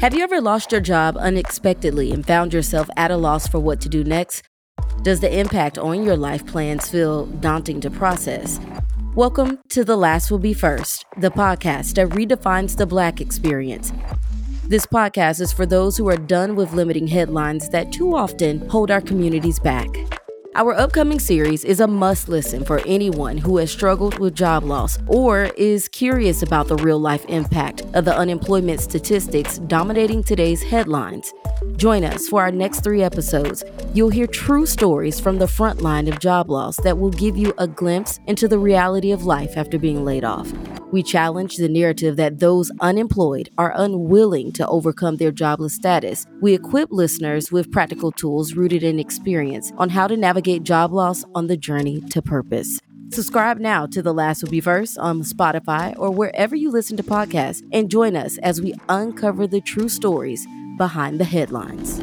Have you ever lost your job unexpectedly and found yourself at a loss for what to do next? Does the impact on your life plans feel daunting to process? Welcome to The Last Will Be First, the podcast that redefines the Black experience. This podcast is for those who are done with limiting headlines that too often hold our communities back. Our upcoming series is a must listen for anyone who has struggled with job loss or is curious about the real life impact of the unemployment statistics dominating today's headlines. Join us for our next three episodes. You'll hear true stories from the front line of job loss that will give you a glimpse into the reality of life after being laid off. We challenge the narrative that those unemployed are unwilling to overcome their jobless status. We equip listeners with practical tools rooted in experience on how to navigate job loss on the journey to purpose. Subscribe now to The Last Will Be First on Spotify or wherever you listen to podcasts and join us as we uncover the true stories behind the headlines.